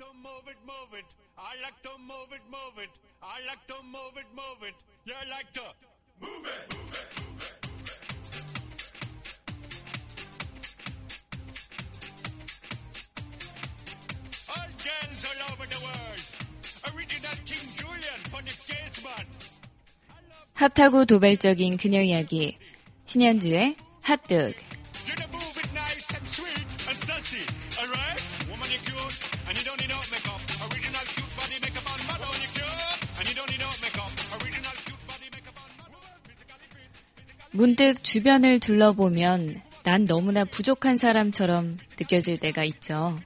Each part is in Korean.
to move it, move it. I like to move it, move it. I like to move it, move it. You like to move it, move it. All girls all over the world. Original King Julian for the case man. 핫하고 도발적인 그녀 이야기. 신현주의 핫뜨 문득 주변을 둘러보면 난 너무나 부족한 사람처럼 느껴질 때가 있죠.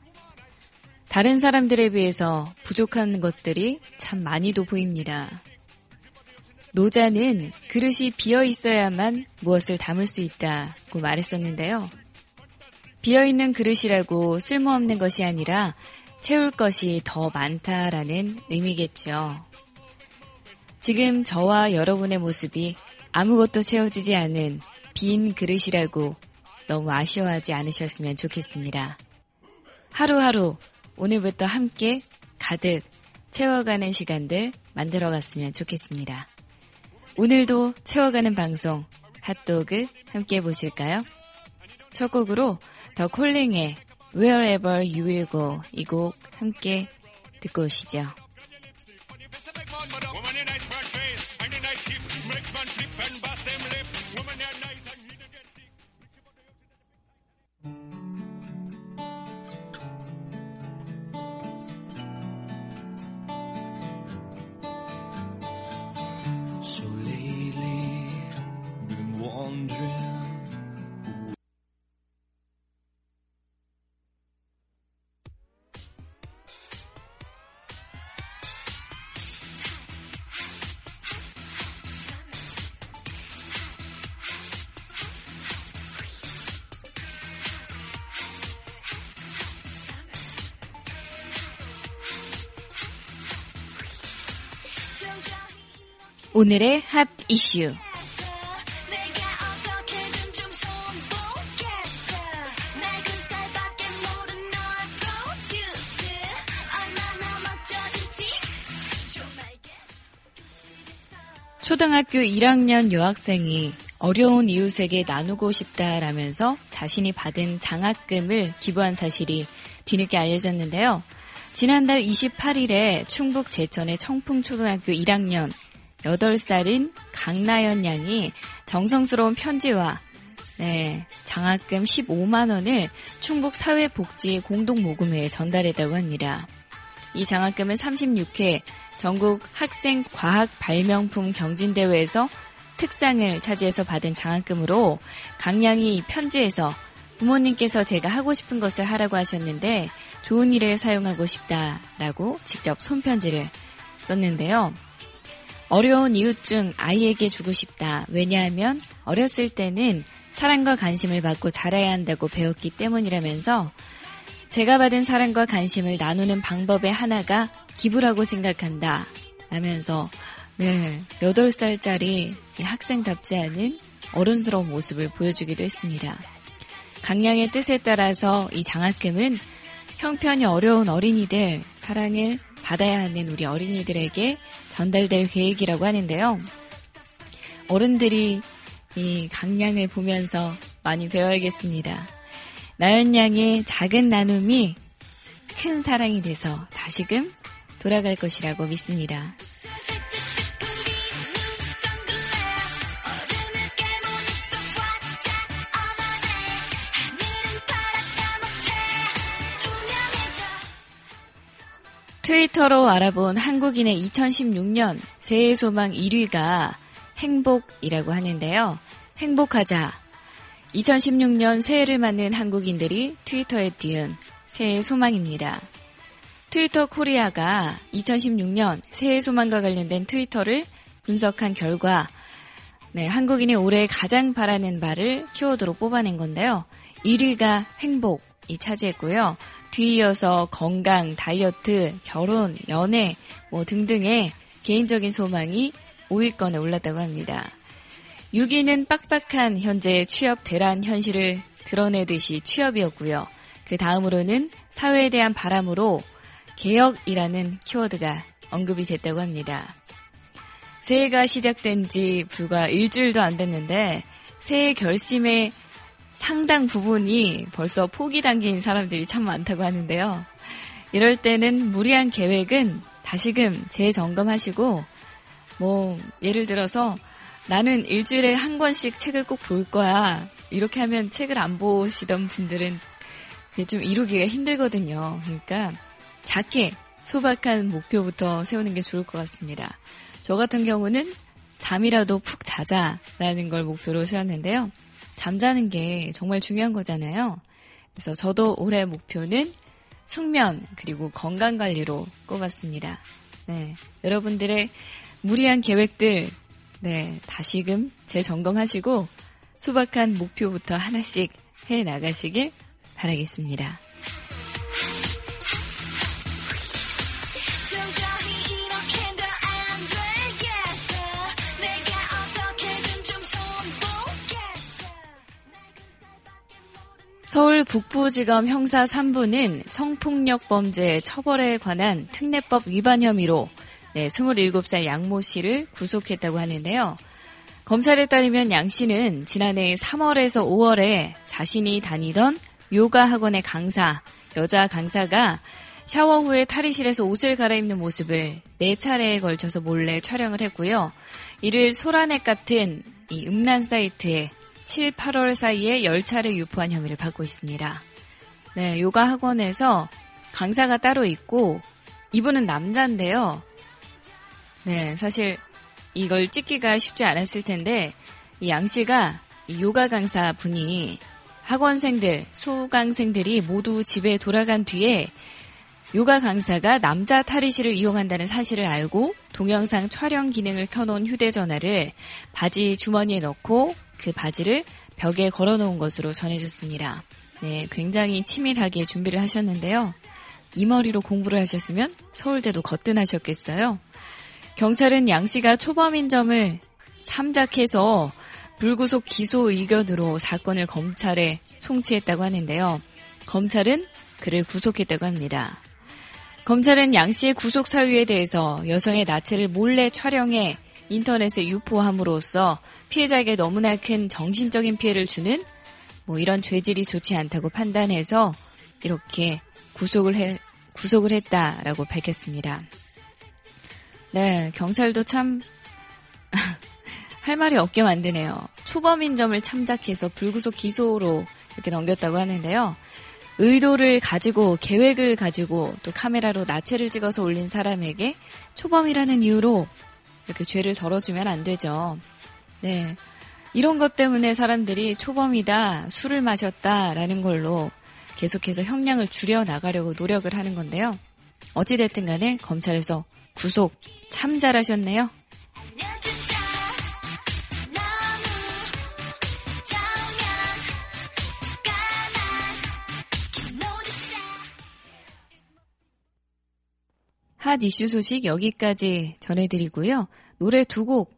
다른 사람들에 비해서 부족한 것들이 참 많이도 보입니다. 노자는 그릇이 비어 있어야만 무엇을 담을 수 있다고 말했었는데요. 비어 있는 그릇이라고 쓸모없는 것이 아니라 채울 것이 더 많다라는 의미겠죠. 지금 저와 여러분의 모습이 아무것도 채워지지 않은 빈 그릇이라고 너무 아쉬워하지 않으셨으면 좋겠습니다. 하루하루 오늘부터 함께 가득 채워가는 시간들 만들어 갔으면 좋겠습니다. 오늘도 채워가는 방송 핫도그 함께 보실까요? 첫 곡으로 더 콜링의 Wherever You Will Go 이 곡 함께 듣고 오시죠. 질지 좀 알겠어 초등학교 1학년 여학생이 어려운 이웃에게 나누고 싶다라면서 자신이 받은 장학금을 기부한 사실이 뒤늦게 알려졌는데요. 지난달 28일에 충북 제천의 청풍초등학교 1학년 8살인 강나연 양이 정성스러운 편지와 네, 장학금 15만 원을 충북 사회복지 공동 모금회에 전달했다고 합니다. 이 장학금은 36회 전국 학생 과학 발명품 경진대회에서 특상을 차지해서 받은 장학금으로 강양이 이 편지에서 부모님께서 제가 하고 싶은 것을 하라고 하셨는데 좋은 일에 사용하고 싶다라고 직접 손편지를 썼는데요. 어려운 이웃 중 아이에게 주고 싶다. 왜냐하면 어렸을 때는 사랑과 관심을 받고 자라야 한다고 배웠기 때문이라면서 제가 받은 사랑과 관심을 나누는 방법의 하나가 기부라고 생각한다. 라면서, 네, 8살짜리 이 학생답지 않은 어른스러운 모습을 보여주기도 했습니다. 강양의 뜻에 따라서 이 장학금은 형편이 어려운 어린이들, 사랑을 받아야 하는 우리 어린이들에게 전달될 계획이라고 하는데요. 어른들이 이 강양을 보면서 많이 배워야겠습니다. 나연 양의 작은 나눔이 큰 사랑이 돼서 다시금 돌아갈 것이라고 믿습니다. 트위터로 알아본 한국인의 2016년 새해 소망 1위가 행복이라고 하는데요. 행복하자. 2016년 새해를 맞는 한국인들이 트위터에 띄운 새해 소망입니다. 트위터 코리아가 2016년 새해 소망과 관련된 트위터를 분석한 결과 네, 한국인이 올해 가장 바라는 바를 키워드로 뽑아낸 건데요. 1위가 행복이 차지했고요. 뒤이어서 건강, 다이어트, 결혼, 연애 뭐 등등의 개인적인 소망이 5위권에 올랐다고 합니다. 6위는 빡빡한 현재 취업 대란 현실을 드러내듯이 취업이었고요. 그 다음으로는 사회에 대한 바람으로 개혁이라는 키워드가 언급이 됐다고 합니다. 새해가 시작된 지 불과 일주일도 안 됐는데 새해 결심의 상당 부분이 벌써 포기 단계인 사람들이 참 많다고 하는데요. 이럴 때는 무리한 계획은 다시금 재점검하시고 뭐 예를 들어서 나는 일주일에 한 권씩 책을 꼭 볼 거야. 이렇게 하면 책을 안 보시던 분들은 그게 좀 이루기가 힘들거든요. 그러니까 작게 소박한 목표부터 세우는 게 좋을 것 같습니다. 저 같은 경우는 잠이라도 푹 자자라는 걸 목표로 세웠는데요. 잠자는 게 정말 중요한 거잖아요. 그래서 저도 올해 목표는 숙면 그리고 건강 관리로 꼽았습니다. 네. 여러분들의 무리한 계획들 네, 다시금 재점검하시고 소박한 목표부터 하나씩 해 나가시길 바라겠습니다. 서울 북부지검 형사 3부는 성폭력 범죄 처벌에 관한 특례법 위반 혐의로 네, 27살 양모 씨를 구속했다고 하는데요. 검찰에 따르면 양 씨는 지난해 3월에서 5월에 자신이 다니던 요가 학원의 강사, 여자 강사가 샤워 후에 탈의실에서 옷을 갈아입는 모습을 네 차례에 걸쳐서 몰래 촬영을 했고요. 이를 소라넷 같은 이 음란 사이트에 7, 8월 사이에 10차례 유포한 혐의를 받고 있습니다. 네, 요가 학원에서 강사가 따로 있고 이분은 남자인데요. 네, 사실 이걸 찍기가 쉽지 않았을 텐데 이 양 씨가 이 요가 강사 분이 학원생들, 수강생들이 모두 집에 돌아간 뒤에 요가 강사가 남자 탈의실을 이용한다는 사실을 알고 동영상 촬영 기능을 켜놓은 휴대전화를 바지 주머니에 넣고 그 바지를 벽에 걸어놓은 것으로 전해졌습니다. 네, 굉장히 치밀하게 준비를 하셨는데요. 이 머리로 공부를 하셨으면 서울대도 거뜬하셨겠어요. 경찰은 양 씨가 초범인 점을 참작해서 불구속 기소 의견으로 사건을 검찰에 송치했다고 하는데요. 검찰은 그를 구속했다고 합니다. 검찰은 양 씨의 구속 사유에 대해서 여성의 나체를 몰래 촬영해 인터넷에 유포함으로써 피해자에게 너무나 큰 정신적인 피해를 주는 뭐 이런 죄질이 좋지 않다고 판단해서 이렇게 구속을 해, 구속을 했다라고 밝혔습니다. 네, 경찰도 참, 할 말이 없게 만드네요. 초범인 점을 참작해서 불구속 기소로 이렇게 넘겼다고 하는데요. 의도를 가지고, 계획을 가지고, 또 카메라로 나체를 찍어서 올린 사람에게 초범이라는 이유로 이렇게 죄를 덜어주면 안 되죠. 네. 이런 것 때문에 사람들이 초범이다, 술을 마셨다라는 걸로 계속해서 형량을 줄여 나가려고 노력을 하는 건데요. 어찌됐든 간에 검찰에서 구속 참 잘하셨네요. 핫 이슈 소식 여기까지 전해드리고요. 노래 두 곡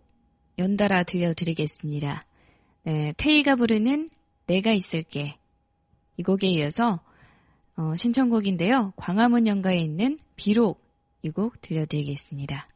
연달아 들려드리겠습니다. 네, 테이가 부르는 내가 있을게. 이 곡에 이어서 어, 신청곡인데요. 광화문 연가에 있는 비록 이 곡 들려드리겠습니다.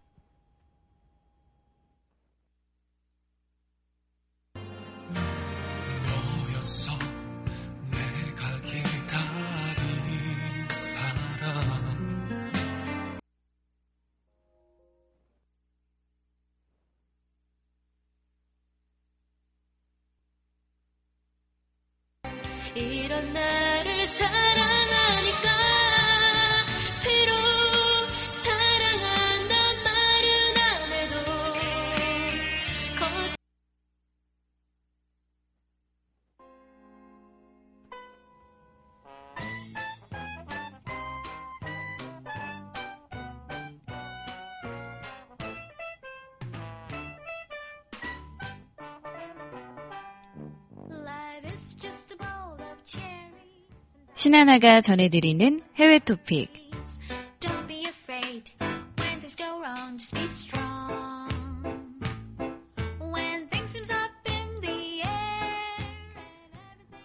신하나가 전해드리는 해외 토픽.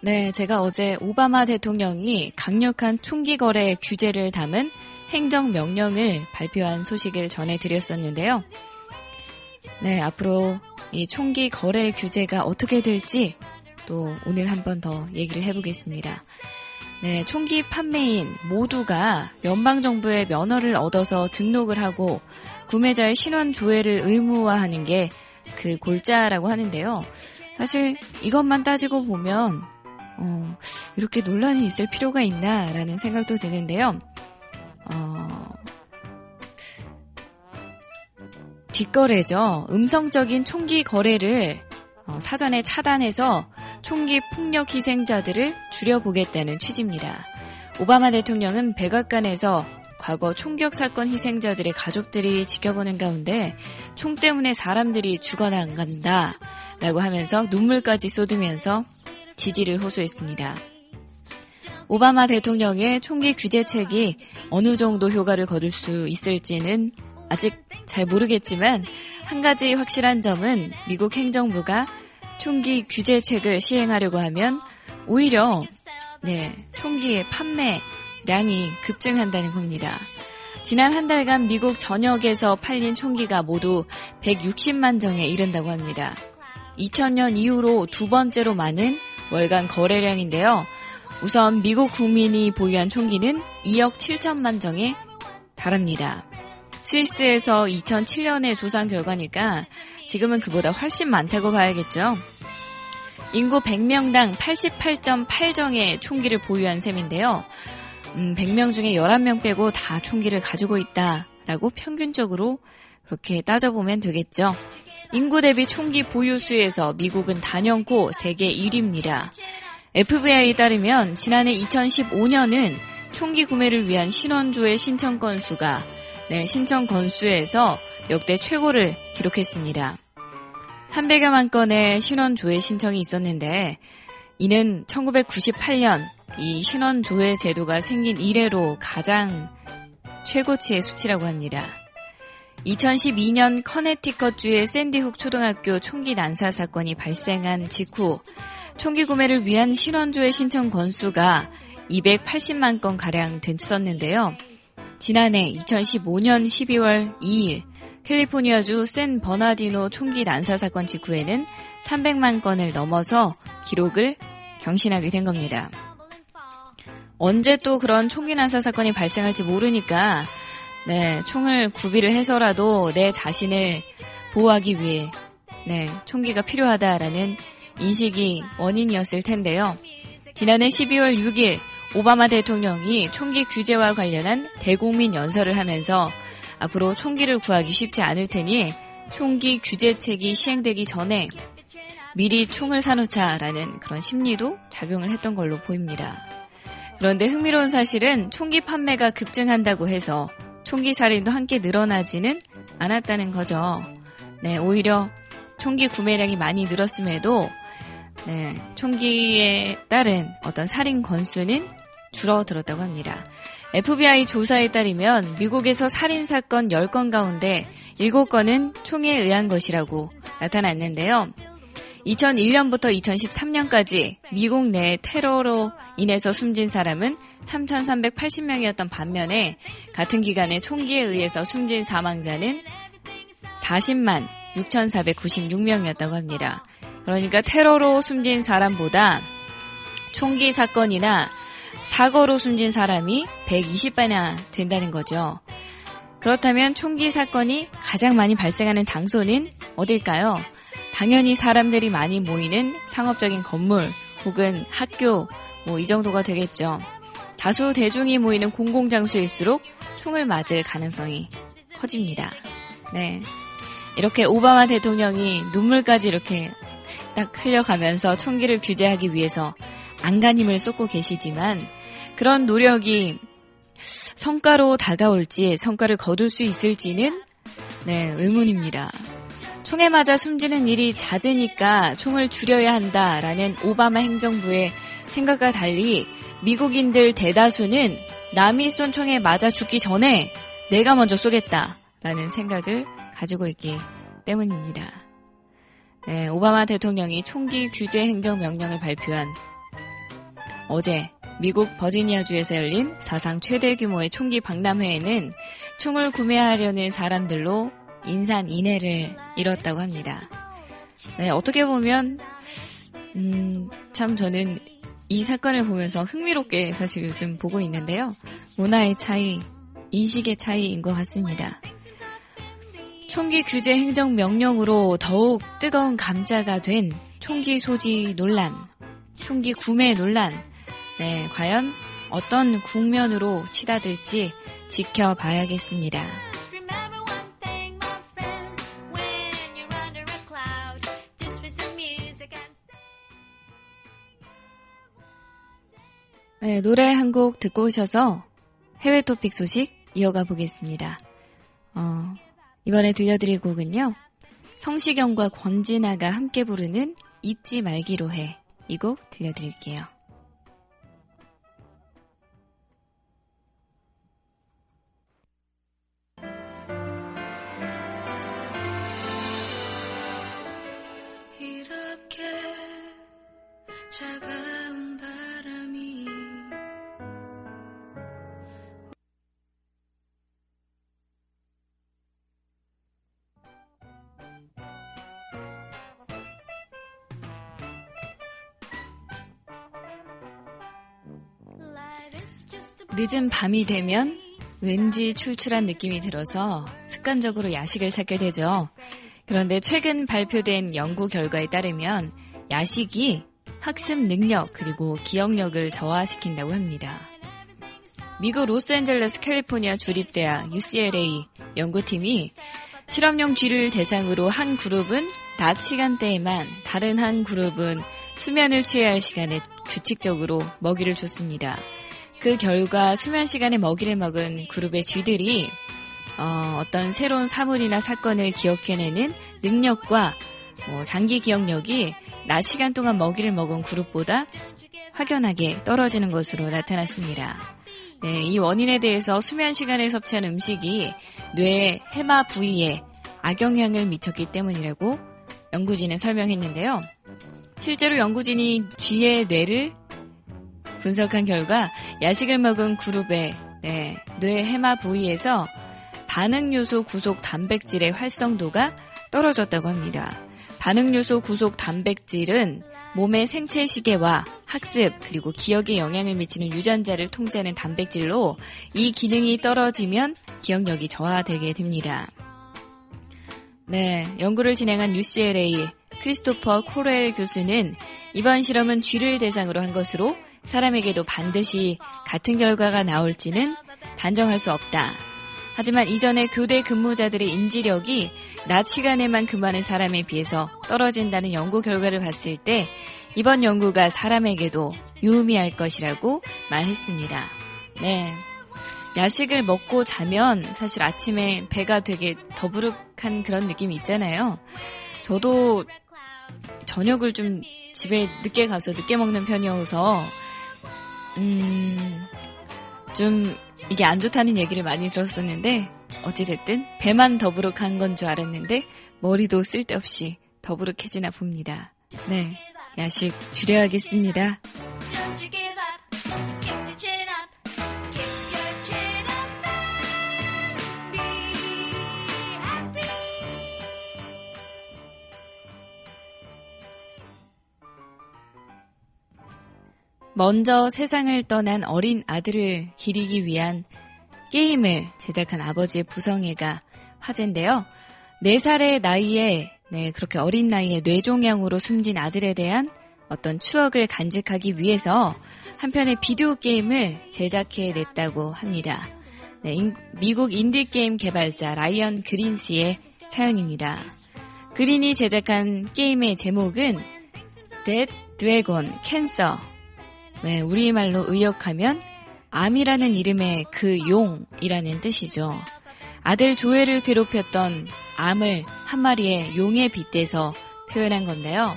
네, 제가 어제 오바마 대통령이 강력한 총기 거래 규제를 담은 행정 명령을 발표한 소식을 전해드렸었는데요. 네, 앞으로 이 총기 거래 규제가 어떻게 될지 또 오늘 한 번 더 얘기를 해보겠습니다. 네, 총기 판매인 모두가 연방정부의 면허를 얻어서 등록을 하고 구매자의 신원 조회를 의무화하는 게 그 골자라고 하는데요. 사실 이것만 따지고 보면 어, 이렇게 논란이 있을 필요가 있나라는 생각도 드는데요. 어, 뒷거래죠. 음성적인 총기 거래를 어, 사전에 차단해서 총기 폭력 희생자들을 줄여보겠다는 취지입니다. 오바마 대통령은 백악관에서 과거 총격 사건 희생자들의 가족들이 지켜보는 가운데 총 때문에 사람들이 죽어나간다 라고 하면서 눈물까지 쏟으면서 지지를 호소했습니다. 오바마 대통령의 총기 규제책이 어느 정도 효과를 거둘 수 있을지는 아직 잘 모르겠지만 한 가지 확실한 점은 미국 행정부가 총기 규제책을 시행하려고 하면 오히려 네, 총기의 판매량이 급증한다는 겁니다. 지난 한 달간 미국 전역에서 팔린 총기가 모두 160만 정에 이른다고 합니다. 2000년 이후로 두 번째로 많은 월간 거래량인데요. 우선 미국 국민이 보유한 총기는 2억 7천만 정에 달합니다. 스위스에서 2007년에 조사한 결과니까 지금은 그보다 훨씬 많다고 봐야겠죠. 인구 100명당 88.8정의 총기를 보유한 셈인데요. 음, 100명 중에 11명 빼고 다 총기를 가지고 있다라고 평균적으로 그렇게 따져보면 되겠죠. 인구 대비 총기 보유 수에서 미국은 단연코 세계 1위입니다. FBI에 따르면 지난해 2015년은 총기 구매를 위한 신원조의 신청 건수가 네, 신청 건수에서 역대 최고를 기록했습니다. 300여만 건의 신원 조회 신청이 있었는데 이는 1998년 이 신원 조회 제도가 생긴 이래로 가장 최고치의 수치라고 합니다. 2012년 커네티컷주의 샌디훅 초등학교 총기 난사 사건이 발생한 직후 총기 구매를 위한 신원조회 신청 건수가 280만 건 가량 됐었는데요. 지난해 2015년 12월 2일 캘리포니아주 샌 버나디노 총기 난사 사건 직후에는 300만 건을 넘어서 기록을 경신하게 된 겁니다. 언제 또 그런 총기 난사 사건이 발생할지 모르니까 네, 총을 구비를 해서라도 내 자신을 보호하기 위해 네, 총기가 필요하다라는 인식이 원인이었을 텐데요. 지난해 12월 6일 오바마 대통령이 총기 규제와 관련한 대국민 연설을 하면서 앞으로 총기를 구하기 쉽지 않을 테니 총기 규제책이 시행되기 전에 미리 총을 사놓자라는 그런 심리도 작용을 했던 걸로 보입니다. 그런데 흥미로운 사실은 총기 판매가 급증한다고 해서 총기 살인도 함께 늘어나지는 않았다는 거죠. 네, 오히려 총기 구매량이 많이 늘었음에도 네, 총기에 따른 어떤 살인 건수는 줄어들었다고 합니다. FBI 조사에 따르면 미국에서 살인사건 10건 가운데 7건은 총에 의한 것이라고 나타났는데요. 2001년부터 2013년까지 미국 내 테러로 인해서 숨진 사람은 3,380명이었던 반면에 같은 기간에 총기에 의해서 숨진 사망자는 40만 6,496명이었다고 합니다. 그러니까 테러로 숨진 사람보다 총기 사건이나 사고로 숨진 사람이 120배나 된다는 거죠. 그렇다면 총기 사건이 가장 많이 발생하는 장소는 어딜까요? 당연히 사람들이 많이 모이는 상업적인 건물 혹은 학교 뭐 이 정도가 되겠죠. 다수 대중이 모이는 공공장소일수록 총을 맞을 가능성이 커집니다. 네. 이렇게 오바마 대통령이 눈물까지 이렇게 딱 흘려가면서 총기를 규제하기 위해서 안간힘을 쏟고 계시지만 그런 노력이 성과로 다가올지 성과를 거둘 수 있을지는 네, 의문입니다. 총에 맞아 숨지는 일이 잦으니까 총을 줄여야 한다라는 오바마 행정부의 생각과 달리 미국인들 대다수는 남이 쏜 총에 맞아 죽기 전에 내가 먼저 쏘겠다라는 생각을 가지고 있기 때문입니다. 네, 오바마 대통령이 총기 규제 행정 명령을 발표한 어제 미국 버지니아주에서 열린 사상 최대 규모의 총기 박람회에는 총을 구매하려는 사람들로 인산인해를 이뤘다고 합니다. 네, 어떻게 보면 음, 참 저는 이 사건을 보면서 흥미롭게 사실 요즘 보고 있는데요. 문화의 차이, 인식의 차이인 것 같습니다. 총기 규제 행정 명령으로 더욱 뜨거운 감자가 된 총기 소지 논란, 총기 구매 논란. 네, 과연 어떤 국면으로 치닫을지 지켜봐야겠습니다. 네, 노래 한 곡 듣고 오셔서 해외 토픽 소식 이어가 보겠습니다. 어, 이번에 들려드릴 곡은요. 성시경과 권진아가 함께 부르는 잊지 말기로 해. 이 곡 들려드릴게요. 늦은 밤이 되면 왠지 출출한 느낌이 들어서 습관적으로 야식을 찾게 되죠. 그런데 최근 발표된 연구 결과에 따르면 야식이 학습 능력 그리고 기억력을 저하시킨다고 합니다. 미국 로스앤젤레스 캘리포니아 주립대학 UCLA 연구팀이 실험용 쥐를 대상으로 한 그룹은 낮 시간대에만 다른 한 그룹은 수면을 취해야 할 시간에 규칙적으로 먹이를 줬습니다. 그 결과 수면 시간에 먹이를 먹은 그룹의 쥐들이 어, 떤 새로운 사물이나 사건을 기억해내는 능력과 뭐 장기 기억력이 낮 시간 동안 먹이를 먹은 그룹보다 확연하게 떨어지는 것으로 나타났습니다. 네, 이 원인에 대해서 수면 시간에 섭취한 음식이 뇌의 해마 부위에 악영향을 미쳤기 때문이라고 연구진은 설명했는데요. 실제로 연구진이 쥐의 뇌를 분석한 결과 야식을 먹은 그룹의 네, 뇌 해마 부위에서 반응 요소 구속 단백질의 활성도가 떨어졌다고 합니다. 반응 요소 구속 단백질은 몸의 생체 시계와 학습 그리고 기억에 영향을 미치는 유전자를 통제하는 단백질로 이 기능이 떨어지면 기억력이 저하되게 됩니다. 네, 연구를 진행한 UCLA 크리스토퍼 코렐 교수는 이번 실험은 쥐를 대상으로 한 것으로 사람에게도 반드시 같은 결과가 나올지는 단정할 수 없다. 하지만 이전에 교대 근무자들의 인지력이 낮 시간에만 근무하는 사람에 비해서 떨어진다는 연구 결과를 봤을 때 이번 연구가 사람에게도 유의미할 것이라고 말했습니다. 네. 야식을 먹고 자면 사실 아침에 배가 되게 더부룩한 그런 느낌이 있잖아요. 저도 저녁을 좀 집에 늦게 가서 늦게 먹는 편이어서 음, 좀 이게 안 좋다는 얘기를 많이 들었었는데 어찌됐든 배만 더부룩한 건 줄 알았는데 머리도 쓸데없이 더부룩해지나 봅니다. 네, 야식 줄여야겠습니다. 먼저 세상을 떠난 어린 아들을 기리기 위한 게임을 제작한 아버지의 부성애가 화제인데요. 4살의 나이에, 네, 그렇게 어린 나이에 뇌종양으로 숨진 아들에 대한 어떤 추억을 간직하기 위해서 한편의 비디오 게임을 제작해 냈다고 합니다. 네, 인- 미국 인디게임 개발자 라이언 그린스의 사연입니다. 그린이 제작한 게임의 제목은 That Dragon Cancer 네, 우리말로 의역하면 암이라는 이름의 그 용이라는 뜻이죠. 아들 조엘을 괴롭혔던 암을 한 마리의 용에 빗대서 표현한 건데요.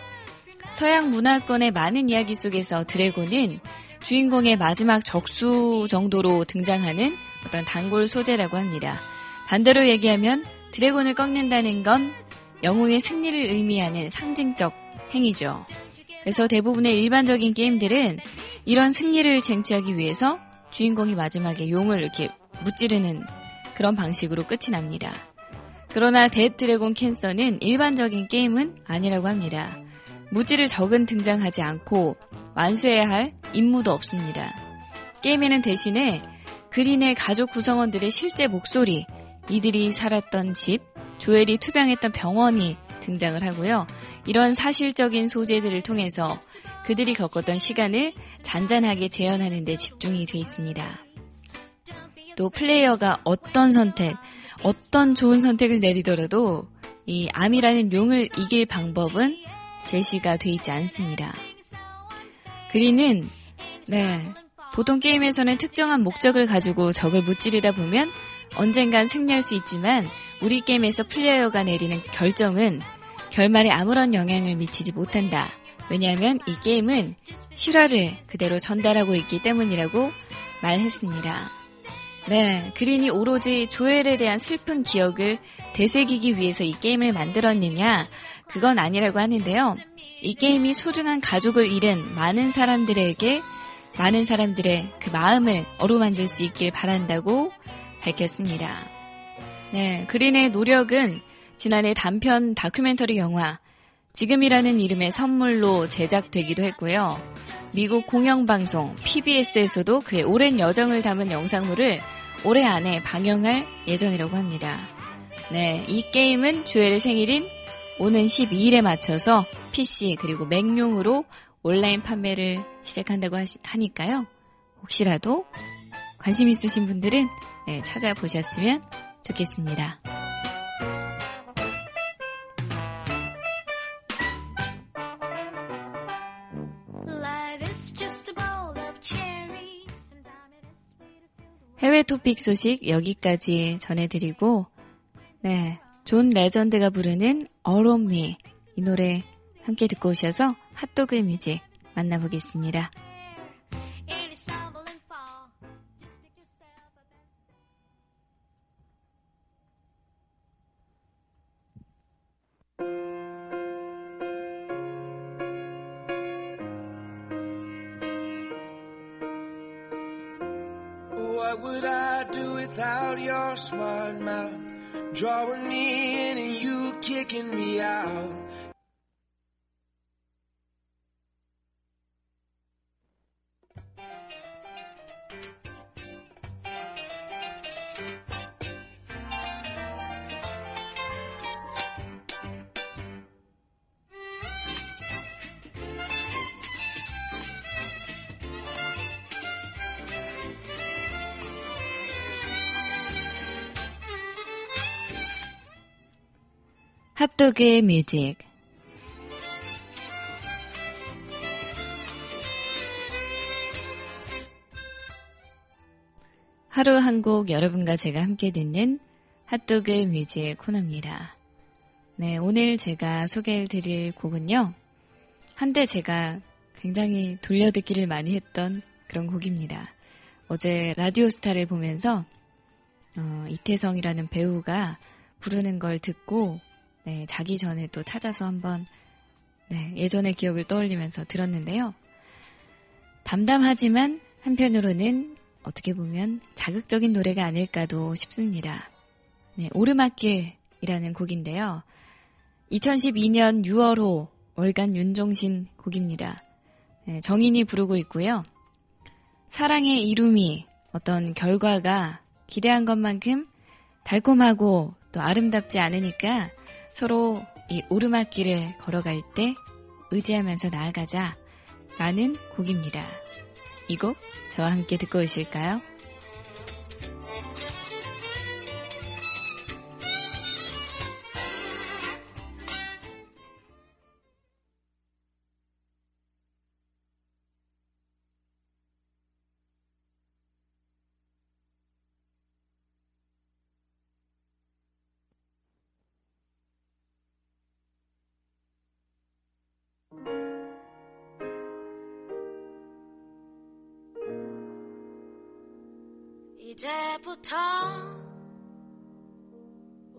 서양 문화권의 많은 이야기 속에서 드래곤은 주인공의 마지막 적수 정도로 등장하는 어떤 단골 소재라고 합니다. 반대로 얘기하면 드래곤을 꺾는다는 건 영웅의 승리를 의미하는 상징적 행위죠. 그래서 대부분의 일반적인 게임들은 이런 승리를 쟁취하기 위해서 주인공이 마지막에 용을 이렇게 무찌르는 그런 방식으로 끝이 납니다. 그러나 That Dragon Cancer는 일반적인 게임은 아니라고 합니다. 무찌를 적은 등장하지 않고 완수해야 할 임무도 없습니다. 게임에는 대신에 그린의 가족 구성원들의 실제 목소리, 이들이 살았던 집, 조엘이 투병했던 병원이 등장을 하고요. 이런 사실적인 소재들을 통해서 그들이 겪었던 시간을 잔잔하게 재현하는 데 집중이 돼 있습니다. 또 플레이어가 어떤 선택, 어떤 좋은 선택을 내리더라도 이 암이라는 용을 이길 방법은 제시가 돼 있지 않습니다. 그리는 네 보통 게임에서는 특정한 목적을 가지고 적을 무찌르다 보면 언젠간 승리할 수 있지만 우리 게임에서 플레이어가 내리는 결정은 결말에 아무런 영향을 미치지 못한다. 왜냐하면 이 게임은 실화를 그대로 전달하고 있기 때문이라고 말했습니다. 네, 그린이 오로지 조엘에 대한 슬픈 기억을 되새기기 위해서 이 게임을 만들었느냐? 그건 아니라고 하는데요. 이 게임이 소중한 가족을 잃은 많은 사람들에게 많은 사람들의 그 마음을 어루만질 수 있길 바란다고 밝혔습니다. 네, 그린의 노력은 지난해 단편 다큐멘터리 영화 지금이라는 이름의 선물로 제작되기도 했고요. 미국 공영방송 PBS에서도 그의 오랜 여정을 담은 영상물을 올해 안에 방영할 예정이라고 합니다. 네, 이 게임은 주엘의 생일인 오는 12일에 맞춰서 PC 그리고 맥용으로 온라인 판매를 시작한다고 하시, 하니까요. 혹시라도 관심 있으신 분들은 네, 찾아보셨으면 좋겠습니다. 해외 토픽 소식 여기까지 전해드리고, 네, 존 레전드가 부르는 Me 이 노래 함께 듣고 오셔서 핫도그 music 만나보겠습니다. What would I do without your smart mouth? Drawing me in and you kicking me out. 핫도그의 뮤직 하루 한 곡 여러분과 제가 함께 듣는 핫도그 뮤직 코너입니다. 네, 오늘 제가 소개해 드릴 곡은요. 한때 제가 굉장히 돌려듣기를 많이 했던 그런 곡입니다. 어제 라디오스타를 보면서 어, 이태성이라는 배우가 부르는 걸 듣고 네, 자기 전에 또 찾아서 한번 네, 예전의 기억을 떠올리면서 들었는데요. 담담하지만 한편으로는 어떻게 보면 자극적인 노래가 아닐까도 싶습니다. 네, 오르막길이라는 곡인데요. 2012년 6월호 월간 윤종신 곡입니다. 네, 정인이 부르고 있고요. 사랑의 이름이 어떤 결과가 기대한 것만큼 달콤하고 또 아름답지 않으니까 서로 이 오르막길을 걸어갈 때 의지하면서 나아가자 라는 곡입니다. 이 곡 저와 함께 듣고 오실까요?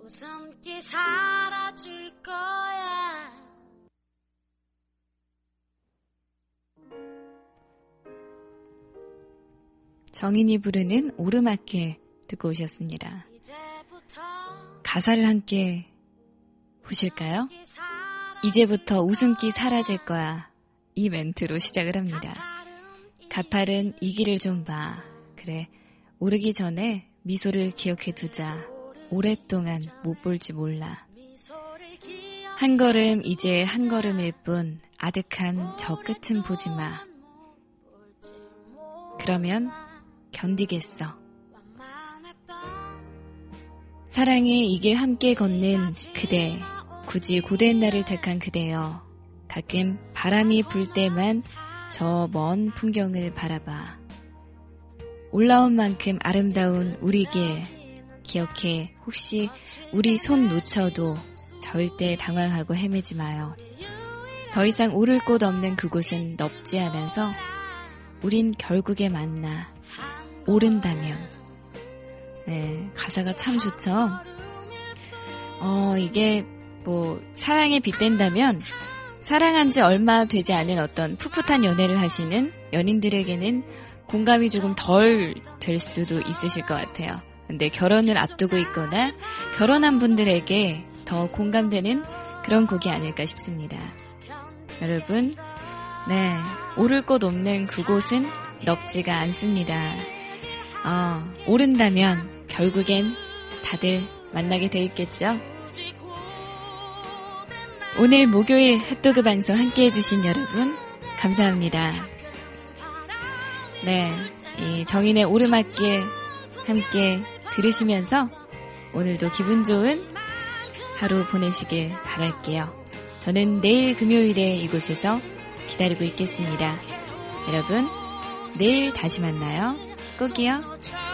웃음기 사라질 거야. 정인이 부르는 오르막길 듣고 오셨습니다. 가사를 함께 보실까요? 이제부터 웃음기 사라질 거야. 이 멘트로 시작을 합니다. 가파른 이 길을 좀 봐. 그래, 오르기 전에 미소를 기억해 두자. 오랫동안 못 볼지 몰라. 한 걸음 이제 한 걸음일 뿐 아득한 저 끝은 보지 마. 그러면 견디겠어. 사랑의 이 길 함께 걷는 그대, 굳이 고된 날을 택한 그대여. 가끔 바람이 불 때만 저 먼 풍경을 바라봐. 올라온 만큼 아름다운 우리 길, 기억해 혹시 우리 손 놓쳐도 절대 당황하고 헤매지 마요. 더 이상 오를 곳 없는 그곳은 넓지 않아서 우린 결국에 만나 오른다면 네, 가사가 참 좋죠. 어, 이게 뭐 사랑에 빗댄다면 사랑한 지 얼마 되지 않은 어떤 풋풋한 연애를 하시는 연인들에게는 공감이 조금 덜 될 수도 있으실 것 같아요. 근데 결혼을 앞두고 있거나 결혼한 분들에게 더 공감되는 그런 곡이 아닐까 싶습니다. 여러분, 네, 오를 곳 없는 그곳은 넓지가 않습니다. 어, 오른다면 결국엔 다들 만나게 돼 있겠죠? 오늘 목요일 핫도그 방송 함께 해주신 여러분, 감사합니다. 네, 이 정인의 오르막길 함께 들으시면서 오늘도 기분 좋은 하루 보내시길 바랄게요. 저는 내일 금요일에 이곳에서 기다리고 있겠습니다. 여러분, 내일 다시 만나요. 꼭이요.